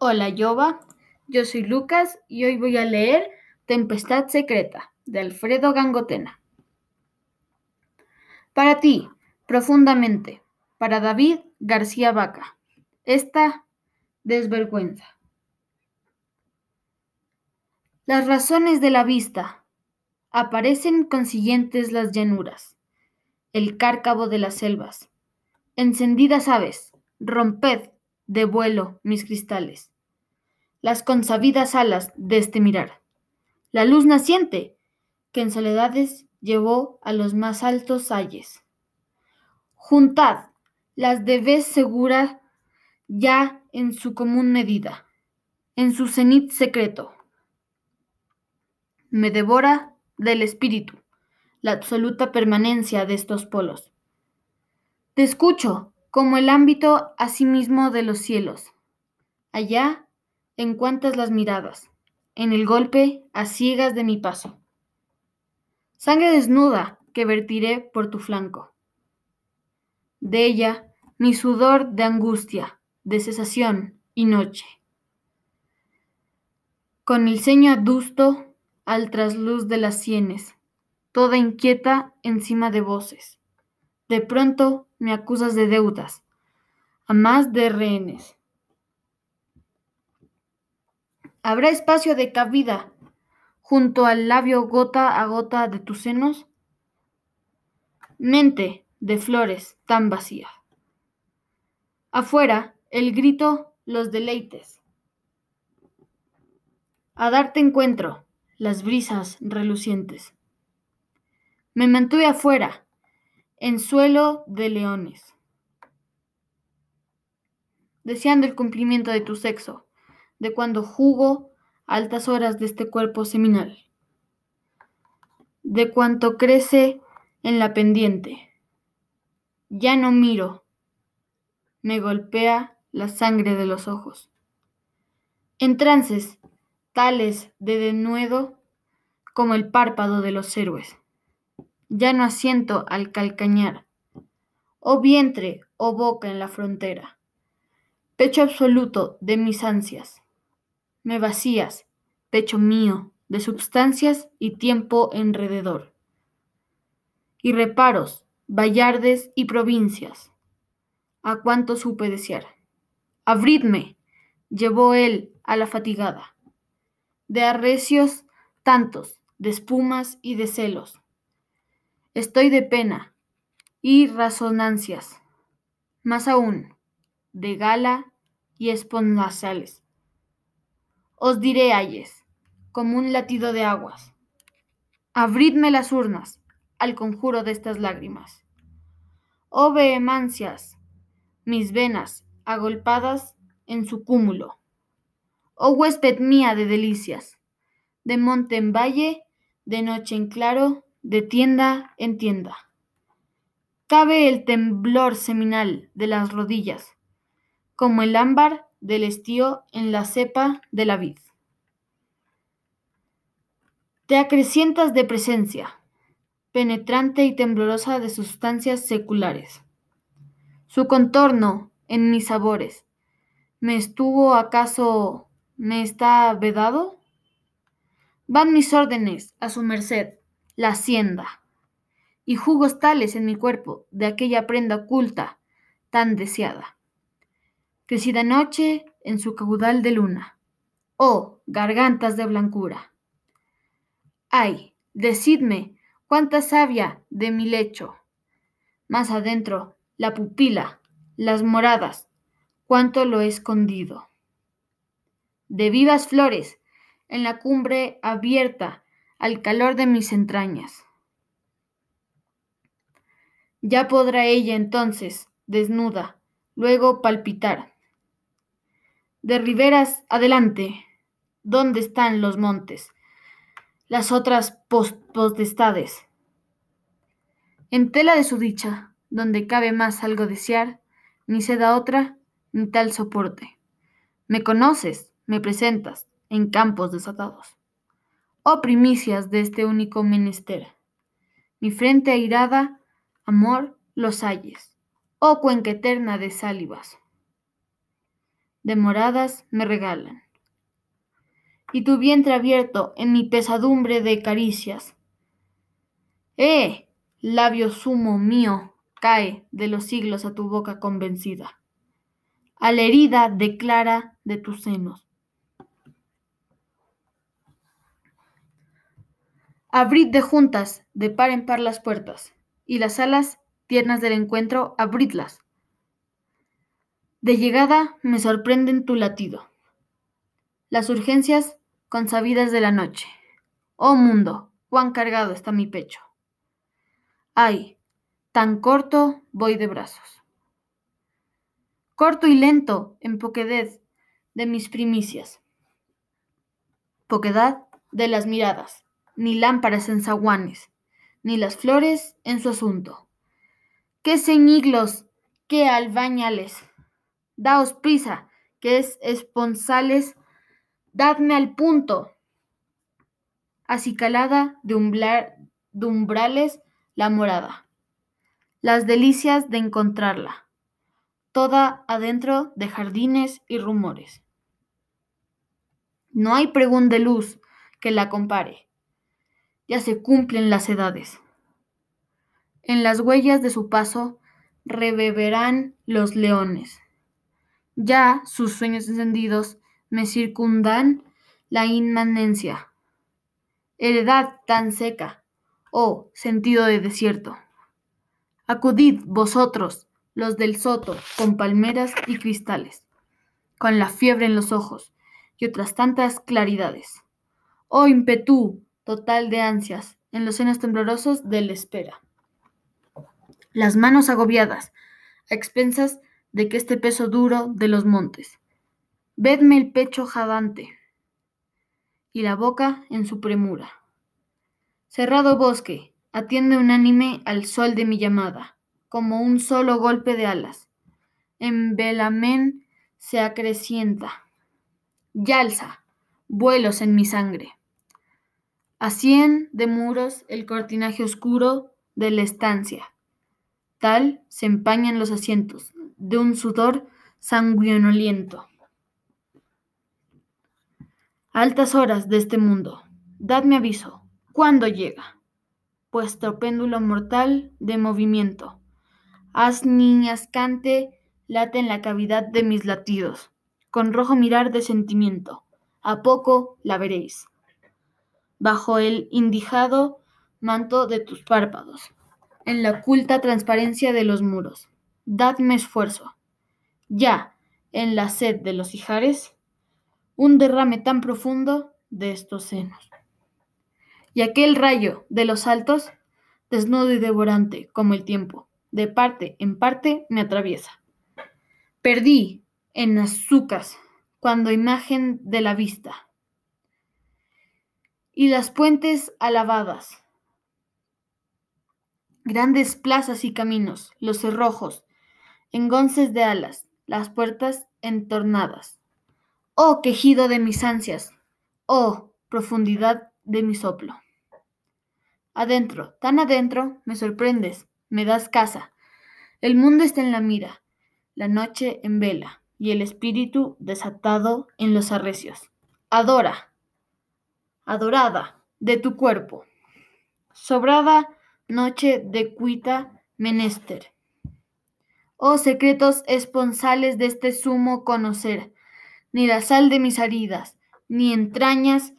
Hola, Yoba. Yo soy Lucas y hoy voy a leer Tempestad Secreta de Alfredo Gangotena. Para ti, profundamente, para David García Vaca, esta desvergüenza. Las razones de la vista. Aparecen consiguientes las llanuras, el cárcavo de las selvas. Encendidas aves, romped de vuelo mis cristales, las consabidas alas de este mirar, la luz naciente que en soledades llevó a los más altos ayes. Juntad las de vez segura ya en su común medida, en su cenit secreto. Me devora del espíritu la absoluta permanencia de estos polos. Te escucho como el ámbito asimismo de los cielos. Allá en cuantas las miradas, en el golpe a ciegas de mi paso. Sangre desnuda que vertiré por tu flanco. De ella mi sudor de angustia, de cesación y noche. Con el ceño adusto al trasluz de las sienes, toda inquieta encima de voces. De pronto me acusas de deudas, a más de rehenes. ¿Habrá espacio de cabida junto al labio gota a gota de tus senos? Mente de flores tan vacía. Afuera, el grito, los deleites. A darte encuentro, las brisas relucientes. Me mantuve afuera, en suelo de leones, deseando el cumplimiento de tu sexo, de cuando jugo altas horas de este cuerpo seminal, de cuanto crece en la pendiente. Ya no miro, me golpea la sangre de los ojos. En trances, tales de denuedo como el párpado de los héroes ya no asiento al calcañar. Oh vientre, oh boca en la frontera, pecho absoluto de mis ansias. Me vacías, pecho mío, de substancias y tiempo enrededor. Y reparos, vallardes y provincias, a cuánto supe desear. Abridme, llevó él a la fatigada, de arrecios tantos, de espumas y de celos Estoy de pena y razonancias, más aún, de gala y esponazales. Os diré ayes, como un latido de aguas. Abridme las urnas al conjuro de estas lágrimas. Oh vehemancias, mis venas agolpadas en su cúmulo. Oh huésped mía de delicias, de monte en valle, de noche en claro, de tienda en tienda. Cabe el temblor seminal de las rodillas, como el ámbar del estío en la cepa de la vid. Te acrecientas de presencia, penetrante y temblorosa de sustancias seculares. Su contorno en mis sabores, ¿me estuvo acaso, me está vedado? Van mis órdenes a su merced, la hacienda, y jugos tales en mi cuerpo de aquella prenda oculta tan deseada. Crecida noche en su caudal de luna, oh gargantas de blancura. Ay, decidme cuánta savia de mi lecho, más adentro la pupila, las moradas, cuánto lo he escondido. De vivas flores, en la cumbre abierta al calor de mis entrañas. Ya podrá ella entonces, desnuda, luego palpitar. De riberas adelante, ¿dónde están los montes? Las otras potestades. En tela de su dicha, donde cabe más algo desear, ni se da otra, ni tal soporte. Me conoces, me presentas, en campos desatados oh primicias de este único menester. Mi frente airada, amor, los ayes, oh cuenca eterna de sálivas. de moradas me regalan. Y tu vientre abierto en mi pesadumbre de caricias. ¡Eh! Labio sumo mío cae de los siglos a tu boca convencida. A la herida declara de tus senos. Abrid de juntas, de par en par las puertas, y las alas tiernas del encuentro, abridlas. De llegada me sorprenden tu latido. Las urgencias consabidas de la noche. Oh mundo, cuán cargado está mi pecho. Ay, tan corto voy de brazos. Corto y lento en poquedad de mis primicias. Poquedad de las miradas, ni lámparas en zaguanes, ni las flores en su asunto. ¡Qué ceñiglos! ¡Qué albañales! Daos prisa, que es esponsales, dadme al punto. Acicalada de, de umbrales la morada, las delicias de encontrarla, toda adentro de jardines y rumores. No hay pregún de luz que la compare, ya se cumplen las edades. En las huellas de su paso rebeberán los leones. Ya sus sueños encendidos me circundan la inmanencia. Heredad tan seca, oh sentido de desierto. Acudid vosotros, los del soto, con palmeras y cristales, con la fiebre en los ojos y otras tantas claridades. Oh impetu total de ansias en los senos temblorosos de la espera las manos agobiadas, a expensas de que este peso duro de los montes. Vedme el pecho jadante y la boca en su premura. Cerrado bosque, atiende unánime al sol de mi llamada, como un solo golpe de alas. En velamen se acrecienta. Yalza, vuelos en mi sangre. A de muros el cortinaje oscuro de la estancia Tal se empañan los asientos, de un sudor sanguinoliento. Altas horas de este mundo, dadme aviso, ¿cuándo llega? Vuestro péndulo mortal de movimiento. Haz niñas cante, late en la cavidad de mis latidos, con rojo mirar de sentimiento. A poco la veréis. Bajo el indijado manto de tus párpados en la oculta transparencia de los muros. Dadme esfuerzo. Ya, en la sed de los hijares, un derrame tan profundo de estos senos. Y aquel rayo de los altos, desnudo y devorante como el tiempo, de parte en parte me atraviesa. Perdí en azúcar cuando imagen de la vista. Y las puentes alabadas, grandes plazas y caminos, los cerrojos, engonces de alas, las puertas entornadas. Oh quejido de mis ansias, oh profundidad de mi soplo. Adentro, tan adentro, me sorprendes, me das casa. El mundo está en la mira, la noche en vela y el espíritu desatado en los arrecios. Adora, adorada de tu cuerpo, sobrada noche de cuita menester. Oh secretos esponsales de este sumo conocer, ni la sal de mis heridas, ni entrañas,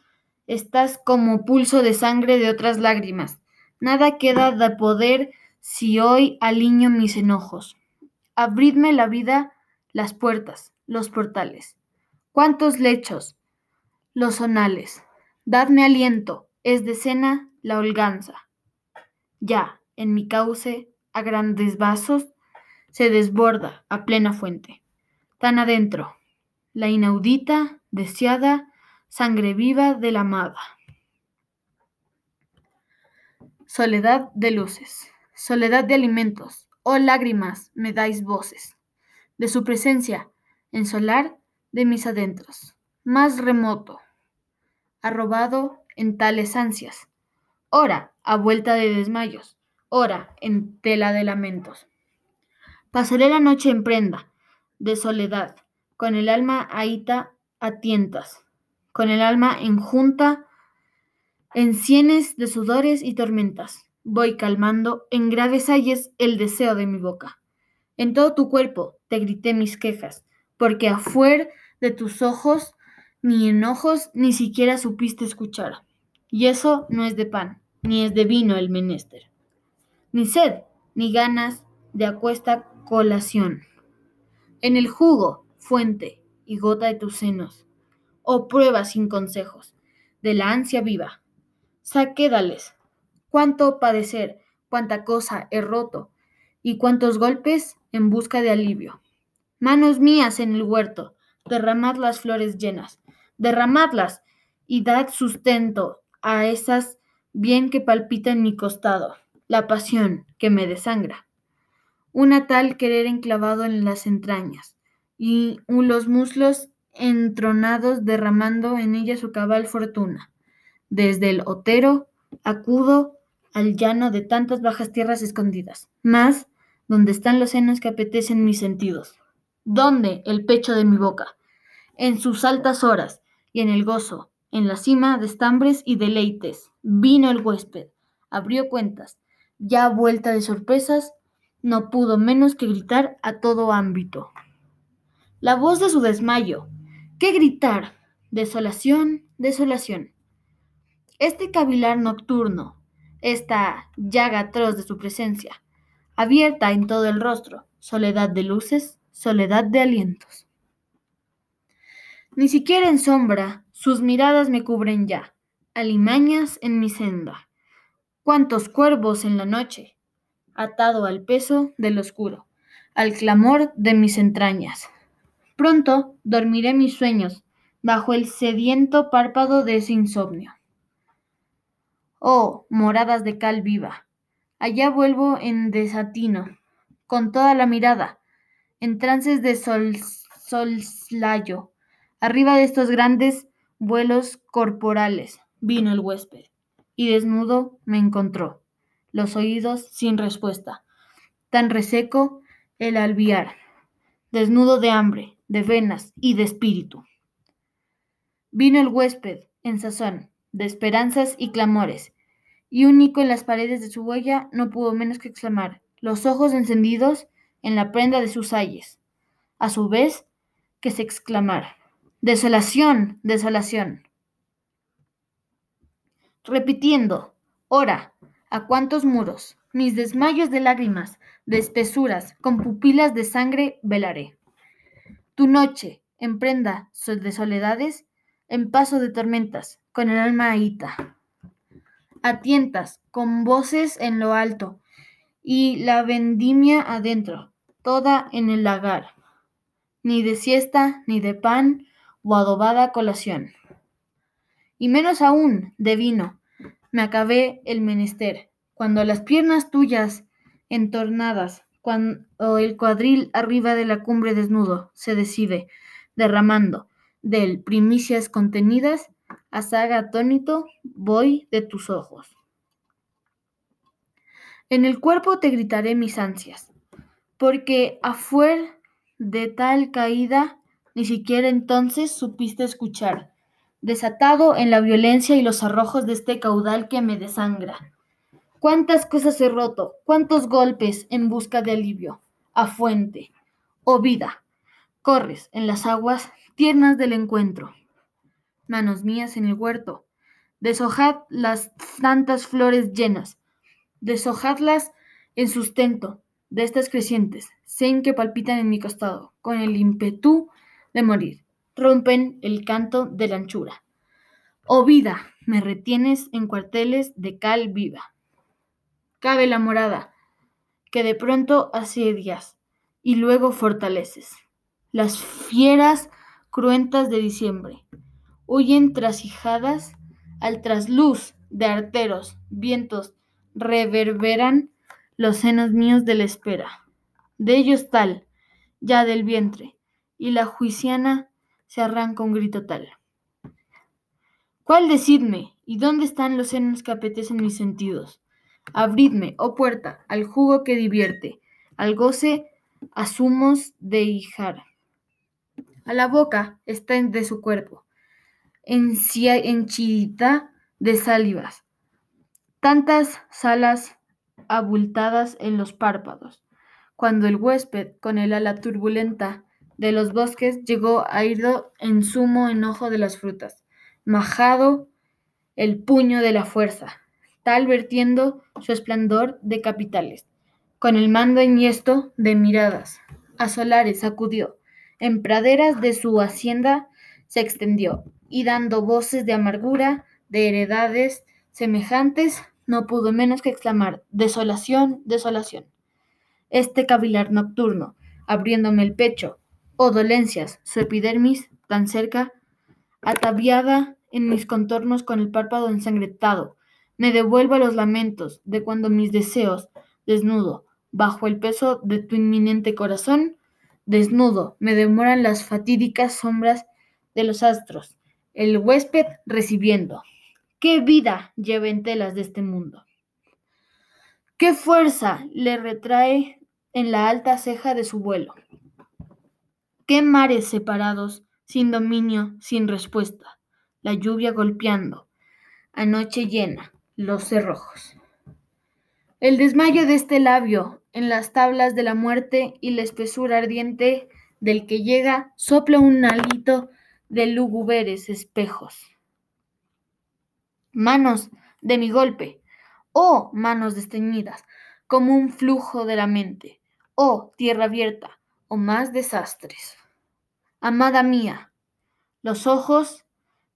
estás como pulso de sangre de otras lágrimas. Nada queda de poder si hoy aliño mis enojos. Abridme la vida las puertas, los portales. ¿Cuántos lechos? Los sonales. Dadme aliento, es de cena la holganza. Ya, en mi cauce, a grandes vasos, se desborda a plena fuente. Tan adentro, la inaudita, deseada, sangre viva de la amada. Soledad de luces, soledad de alimentos, oh lágrimas, me dais voces, de su presencia, en solar de mis adentros, más remoto, arrobado en tales ansias, ora a vuelta de desmayos, ora en tela de lamentos. Pasaré la noche en prenda de soledad, con el alma ahita a tientas, con el alma enjunta en sienes de sudores y tormentas. Voy calmando en graves ayes el deseo de mi boca. En todo tu cuerpo te grité mis quejas, porque afuera de tus ojos ni enojos ni siquiera supiste escuchar. Y eso no es de pan, ni es de vino el menester, ni sed, ni ganas de acuesta colación. En el jugo, fuente y gota de tus senos, oh prueba sin consejos, de la ansia viva. Saquédales, cuánto padecer, cuánta cosa he roto, y cuántos golpes en busca de alivio. Manos mías en el huerto, derramad las flores llenas, derramadlas y dad sustento a esas bien que palpita en mi costado, la pasión que me desangra. Una tal querer enclavado en las entrañas, y los muslos entronados derramando en ella su cabal fortuna. Desde el otero acudo al llano de tantas bajas tierras escondidas, más donde están los senos que apetecen mis sentidos. ¿Dónde el pecho de mi boca? En sus altas horas y en el gozo, en la cima de estambres y deleites, vino el huésped, abrió cuentas, ya vuelta de sorpresas, no pudo menos que gritar a todo ámbito. La voz de su desmayo. ¿Qué gritar? Desolación, desolación. Este cavilar nocturno, esta llaga atroz de su presencia, abierta en todo el rostro, soledad de luces, soledad de alientos. Ni siquiera en sombra sus miradas me cubren ya, alimañas en mi senda. Cuántos cuervos en la noche, atado al peso del oscuro, al clamor de mis entrañas. Pronto dormiré mis sueños bajo el sediento párpado de ese insomnio. Oh, moradas de cal viva, allá vuelvo en desatino, con toda la mirada, en trances de sol, solslayo. Arriba de estos grandes vuelos corporales vino el huésped, y desnudo me encontró, los oídos sin respuesta, tan reseco el alviar, desnudo de hambre, de venas y de espíritu. Vino el huésped en sazón, de esperanzas y clamores, y único en las paredes de su huella no pudo menos que exclamar, los ojos encendidos en la prenda de sus ayes, a su vez que se exclamar, desolación, desolación. Repitiendo, ora, a cuántos muros, mis desmayos de lágrimas, de espesuras, con pupilas de sangre velaré. Tu noche, en prenda de soledades, en paso de tormentas, con el alma ahita. A tientas, con voces en lo alto, y la vendimia adentro, toda en el lagar. Ni de siesta, ni de pan, o adobada colación. Y menos aún de vino, me acabé el menester, cuando las piernas tuyas, entornadas, cuando el cuadril arriba de la cumbre desnudo se decide, derramando del primicias contenidas, a saga atónito voy de tus ojos. En el cuerpo te gritaré mis ansias, porque afuera de tal caída ni siquiera entonces supiste escuchar, desatado en la violencia y los arrojos de este caudal que me desangra. Cuántas cosas he roto, cuántos golpes en busca de alivio, a fuente, oh vida, corres en las aguas tiernas del encuentro. Manos mías en el huerto, deshojad las tantas flores llenas, deshojadlas en sustento de estas crecientes, sen que palpitan en mi costado, con el ímpetu de morir, rompen el canto de la anchura. Oh vida, me retienes en cuarteles de cal viva. Cabe la morada, que de pronto asedias y luego fortaleces. Las fieras cruentas de diciembre huyen trasijadas al trasluz de arteros, vientos, reverberan los senos míos de la espera. De ellos tal, ya del vientre, y la juiciana se arranca un grito tal. ¿Cuál decidme? ¿Y dónde están los senos que apetecen mis sentidos? Abridme, oh puerta, al jugo que divierte, al goce a de hijar, a la boca está de su cuerpo, henchida de salivas, tantas salas abultadas en los párpados. Cuando el huésped, con el ala turbulenta de los bosques, llegó a ido en sumo enojo de las frutas, majado el puño de la fuerza, tal vertiendo su esplendor de capitales, con el mando enhiesto de miradas, a solares sacudió, en praderas de su hacienda se extendió, y dando voces de amargura, de heredades semejantes, no pudo menos que exclamar Desolación, desolación. Este cavilar nocturno, abriéndome el pecho, oh dolencias, su epidermis tan cerca, ataviada en mis contornos con el párpado ensangrentado, me devuelvo a los lamentos de cuando mis deseos, desnudo, bajo el peso de tu inminente corazón, desnudo, me demoran las fatídicas sombras de los astros, el huésped recibiendo. ¿Qué vida lleva en telas de este mundo? ¿Qué fuerza le retrae en la alta ceja de su vuelo? ¿Qué mares separados, sin dominio, sin respuesta? La lluvia golpeando, a noche llena, los cerrojos. El desmayo de este labio en las tablas de la muerte y la espesura ardiente del que llega sopla un alito de lúgubres espejos. Manos de mi golpe, oh manos desteñidas, como un flujo de la mente, oh tierra abierta, o oh más desastres. Amada mía, los ojos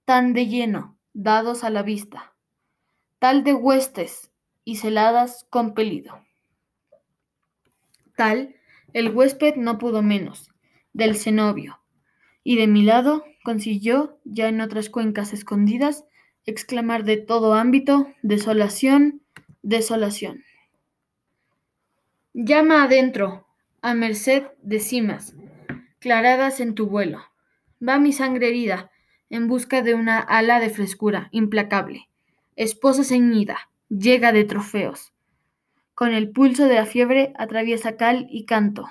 tan de lleno, dados a la vista, tal de huestes y celadas compelido. Tal, el huésped no pudo menos, del cenobio, y de mi lado consiguió, ya en otras cuencas escondidas, exclamar de todo ámbito, desolación, desolación. Llama adentro, a merced de cimas, claradas en tu vuelo. Va mi sangre herida, en busca de una ala de frescura implacable. Esposa ceñida, llega de trofeos. Con el pulso de la fiebre atraviesa cal y canto.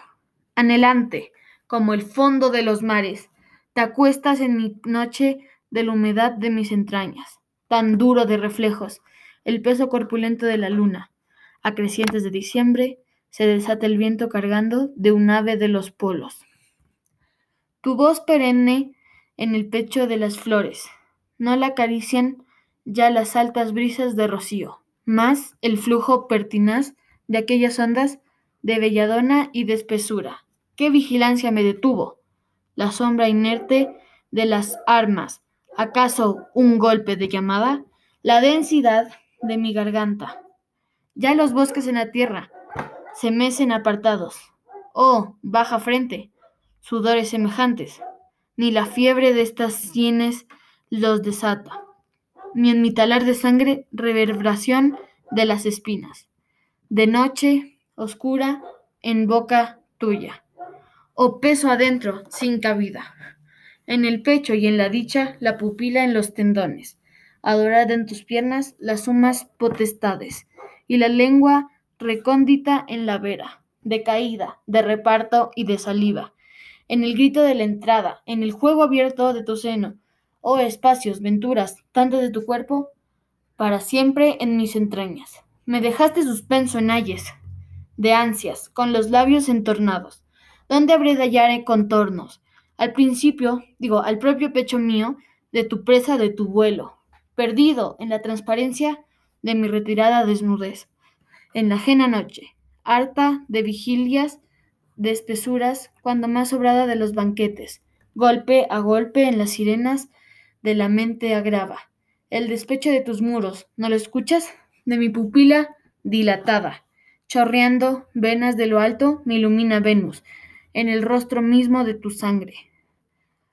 Anhelante, como el fondo de los mares, te acuestas en mi noche de la humedad de mis entrañas, tan duro de reflejos, el peso corpulento de la luna. A crecientes de diciembre se desata el viento cargando de un ave de los polos. Tu voz perenne en el pecho de las flores, no la acarician ya las altas brisas de rocío más el flujo pertinaz de aquellas ondas de belladona y de espesura. ¿Qué vigilancia me detuvo? La sombra inerte de las armas. ¿Acaso un golpe de llamada? La densidad de mi garganta. Ya los bosques en la tierra se mecen apartados. Oh, baja frente, sudores semejantes. Ni la fiebre de estas sienes los desata ni en mi talar de sangre reverberación de las espinas. De noche, oscura, en boca tuya. O peso adentro, sin cabida. En el pecho y en la dicha, la pupila en los tendones. Adorada en tus piernas las sumas potestades. Y la lengua recóndita en la vera, de caída, de reparto y de saliva. En el grito de la entrada, en el juego abierto de tu seno, oh espacios, venturas, tantas de tu cuerpo, para siempre en mis entrañas. Me dejaste suspenso en ayes, de ansias, con los labios entornados. ¿Dónde habré de hallar contornos? Al principio, digo, al propio pecho mío, de tu presa, de tu vuelo, perdido en la transparencia de mi retirada desnudez, en la ajena noche, harta de vigilias, de espesuras, cuando más sobrada de los banquetes, golpe a golpe en las sirenas de la mente agrava. El despecho de tus muros, ¿no lo escuchas? De mi pupila dilatada, chorreando venas de lo alto, me ilumina Venus, en el rostro mismo de tu sangre.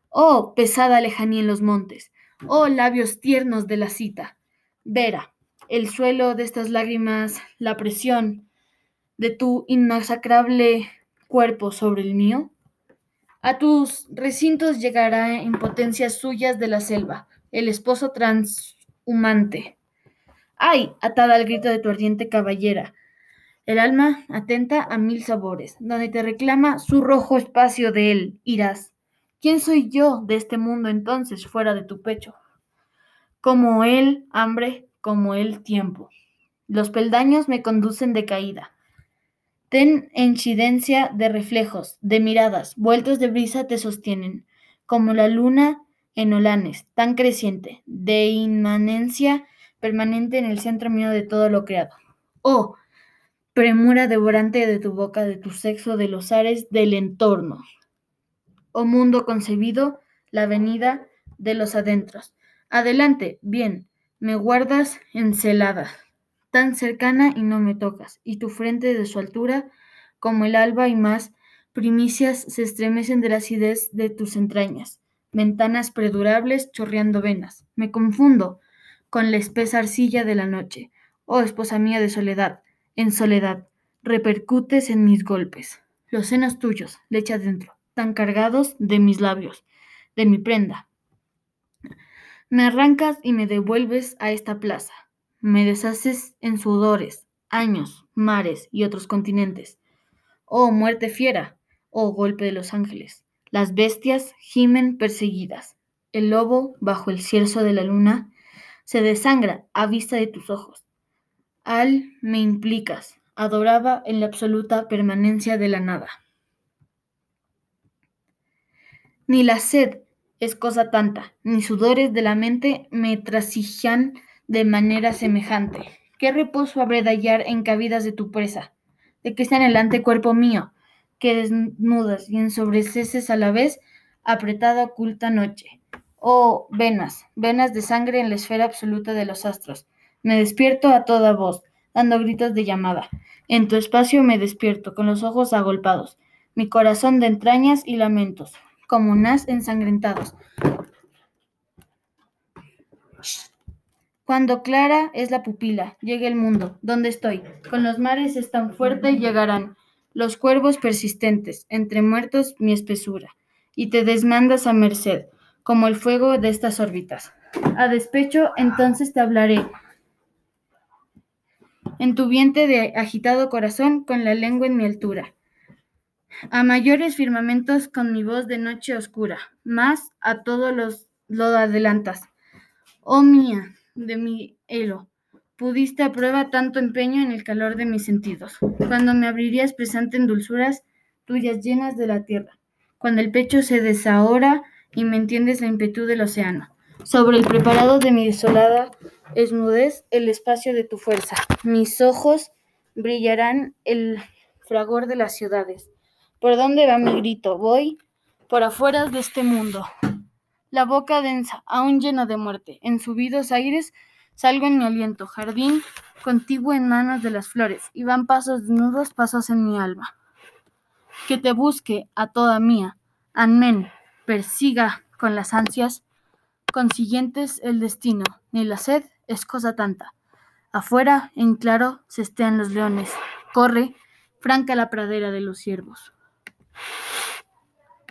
Oh, pesada lejanía en los montes, oh labios tiernos de la cita. Vera, el suelo de estas lágrimas, la presión de tu inmasacrable cuerpo sobre el mío. A tus recintos llegará en potencias suyas de la selva, el esposo transhumante. ¡Ay! atada al grito de tu ardiente caballera, el alma atenta a mil sabores, donde te reclama su rojo espacio de él, irás. ¿Quién soy yo de este mundo entonces fuera de tu pecho? Como el hambre, como el tiempo. Los peldaños me conducen de caída. Ten incidencia de reflejos, de miradas, vueltos de brisa te sostienen, como la luna en Olanes, tan creciente, de inmanencia permanente en el centro mío de todo lo creado. Oh, premura devorante de tu boca, de tu sexo, de los ares, del entorno. Oh mundo concebido, la venida de los adentros. Adelante, bien, me guardas encelada, tan cercana y no me tocas, y tu frente de su altura, como el alba y más primicias se estremecen de la acidez de tus entrañas, ventanas perdurables chorreando venas. Me confundo con la espesa arcilla de la noche. Oh esposa mía de soledad, en soledad, repercutes en mis golpes. Los senos tuyos, leche adentro, tan cargados de mis labios, de mi prenda. Me arrancas y me devuelves a esta plaza. Me deshaces en sudores, años, mares y otros continentes. Oh muerte fiera, oh golpe de los ángeles. Las bestias gimen perseguidas. El lobo, bajo el cierzo de la luna, se desangra a vista de tus ojos. Al me implicas, adoraba en la absoluta permanencia de la nada. Ni la sed es cosa tanta, ni sudores de la mente me trasijan de manera semejante. ¿Qué reposo habré de hallar en cavidas de tu presa? ¿De que está en el cuerpo mío, que desnudas y ensobrececes a la vez apretada oculta noche? Oh, venas, venas de sangre en la esfera absoluta de los astros. Me despierto a toda voz, dando gritos de llamada. En tu espacio me despierto, con los ojos agolpados, mi corazón de entrañas y lamentos, como unas ensangrentados. Cuando clara es la pupila, llega el mundo, donde estoy. Con los mares es tan fuerte llegarán los cuervos persistentes, entre muertos mi espesura, y te desmandas a merced, como el fuego de estas órbitas. A despecho, entonces te hablaré. En tu vientre de agitado corazón, con la lengua en mi altura a mayores firmamentos con mi voz de noche oscura, más a todos los lo adelantas. Oh mía, de mi helo, pudiste a prueba tanto empeño en el calor de mis sentidos, cuando me abrirías presente en dulzuras tuyas llenas de la tierra, cuando el pecho se desahora y me entiendes la impetu del océano. Sobre el preparado de mi desolada esmudez el espacio de tu fuerza. Mis ojos brillarán el fragor de las ciudades ¿Por dónde va mi grito? Voy por afuera de este mundo. La boca densa, aún llena de muerte. En subidos aires salgo en mi aliento. Jardín contiguo en manos de las flores. Y van pasos desnudos, pasos en mi alma. Que te busque a toda mía. Amén. Persiga con las ansias consiguientes el destino. Ni la sed es cosa tanta. Afuera, en claro, se estean los leones. Corre, franca la pradera de los ciervos.